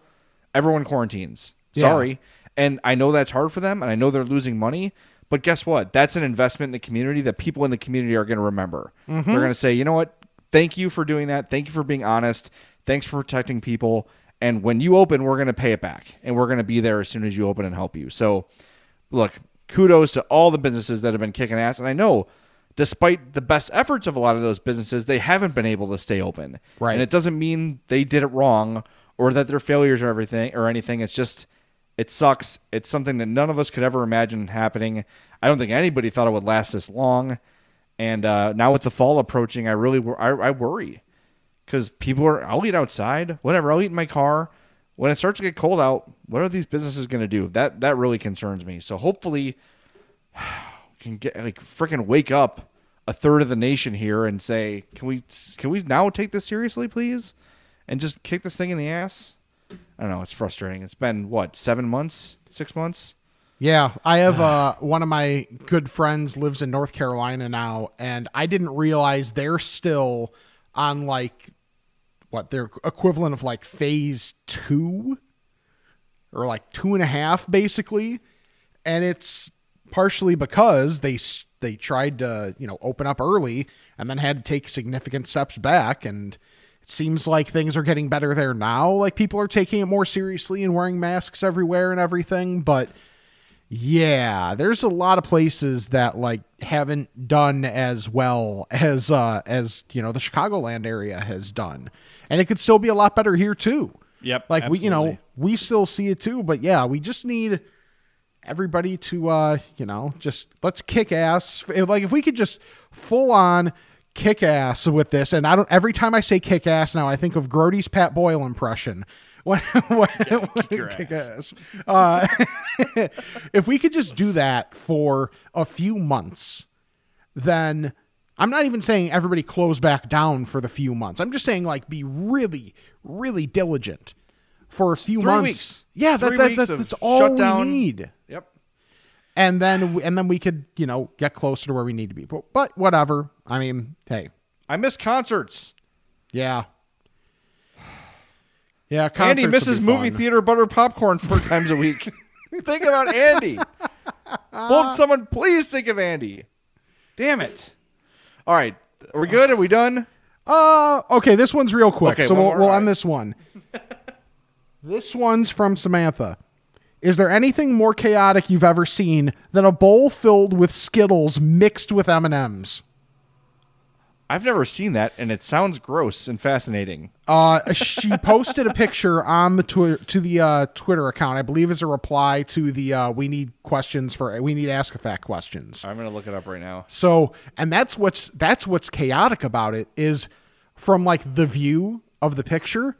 everyone quarantines. Yeah. Sorry. And I know that's hard for them, and I know they're losing money. But guess what? That's an investment in the community that people in the community are going to remember. Mm-hmm. They're going to say, you know what? Thank you for doing that. Thank you for being honest. Thanks for protecting people. And when you open, we're going to pay it back, and we're going to be there as soon as you open and help you. So, look, kudos to all the businesses that have been kicking ass. And I know, despite the best efforts of a lot of those businesses, they haven't been able to stay open. Right. And it doesn't mean they did it wrong or that they're failures or everything or anything. It's just it sucks. It's something that none of us could ever imagine happening. I don't think anybody thought it would last this long. And uh, now with the fall approaching, I really I, I worry because people are. I'll eat outside, whatever. I'll eat in my car. When it starts to get cold out, what are these businesses going to do? That that really concerns me. So hopefully, can get like freaking wake up a third of the nation here and say, can we can we now take this seriously, please, and just kick this thing in the ass? I don't know. It's frustrating. It's been what seven months, six months. Yeah, I have uh, one of my good friends lives in North Carolina now, and I didn't realize they're still on like what their equivalent of like phase two or like two and a half, basically. And it's partially because they they tried to you know open up early and then had to take significant steps back, and it seems like things are getting better there now. Like people are taking it more seriously and wearing masks everywhere and everything, but yeah, there's a lot of places that like haven't done as well as uh as you know the Chicagoland area has done. And it could still be a lot better here too. Yep, Like we you know, we still see it too, but yeah, we just need everybody to uh, you know, just let's kick ass. Like if we could just full on kick ass with this and I don't every time I say kick ass now I think of Grody's Pat Boyle impression. When, when, when kick ass. Uh, if we could just do that for a few months, then I'm not even saying everybody close back down for the few months. I'm just saying like be really, really diligent for a few Three months. weeks. Yeah, that, that, that- that's all shutdown. we need. Yep. And then and then we could you know get closer to where we need to be. But, but whatever. I mean, hey, I miss concerts. yeah, yeah. Andy misses movie fun. theater butter popcorn four times a week. think about Andy. Won't someone please think of Andy? Damn it. All right. Are we good? Are we done? Uh, okay, this one's real quick, Okay, so we'll, we'll end this one. This one's from Samantha. Is there anything more chaotic you've ever seen than a bowl filled with Skittles mixed with M and M's? I've never seen that, and it sounds gross and fascinating. Uh, she posted a picture on the twi- to the uh, Twitter account. I believe as a reply to the uh, we need questions for we need ask a fact questions. I'm gonna look it up right now. So, and that's what's that's what's chaotic about it is from like the view of the picture,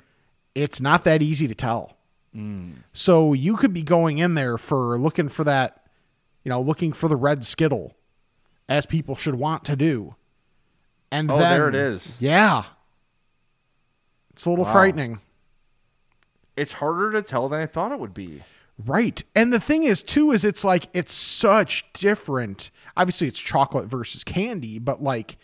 it's not that easy to tell. So you could be going in there for looking for that, you know, looking for the red skittle, as people should want to do. And Oh, then, there it is. Yeah, it's a little Wow. frightening. It's harder to tell than I thought it would be. Right. And the thing is too is it's like it's such different. Obviously it's chocolate versus candy, but like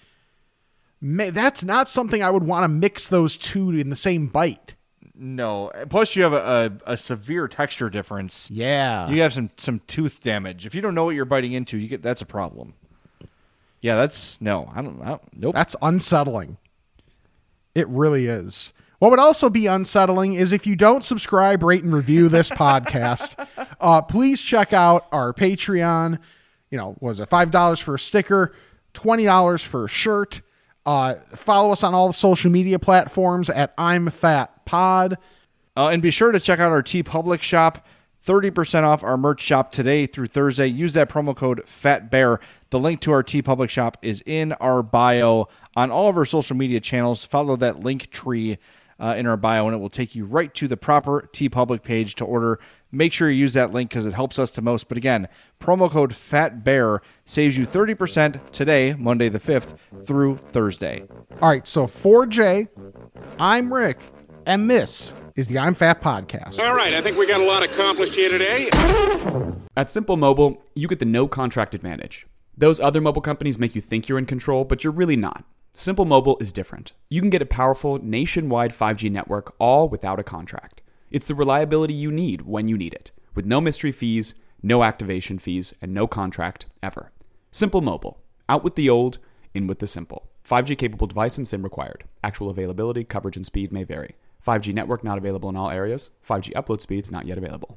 that's not something I would want to mix those two in the same bite. No. Plus, you have a, a, a severe texture difference. Yeah. You have some some tooth damage. If you don't know what you're biting into, you get that's a problem. Yeah, that's no. I don't. I don't nope. That's unsettling. It really is. What would also be unsettling is if you don't subscribe, rate, and review this podcast. Uh, please check out our Patreon. You know, was it five dollars for a sticker, twenty dollars for a shirt. Uh, follow us on all the social media platforms at I'm Fat Pod. Uh, and be sure to check out our TeePublic shop. 30% off our merch shop today through Thursday. Use that promo code FATBEAR. The link to our TeePublic shop is in our bio on all of our social media channels. Follow that link tree uh, in our bio, and it will take you right to the proper TeePublic page to order. Make sure you use that link because it helps us the most. But again, promo code FATBEAR saves you 30% today, Monday the 5th, through Thursday. All right, so for Jay, I'm Rick, and this is the I'm Fat Podcast. All right, I think we got a lot accomplished here today. At Simple Mobile, you get the no contract advantage. Those other mobile companies make you think you're in control, but you're really not. Simple Mobile is different. You can get a powerful nationwide 5G network all without a contract. It's the reliability you need when you need it, with no mystery fees, no activation fees, and no contract ever. Simple Mobile. Out with the old, in with the simple. 5G capable device and SIM required. Actual availability, coverage, and speed may vary. 5G network not available in all areas. 5G upload speeds not yet available.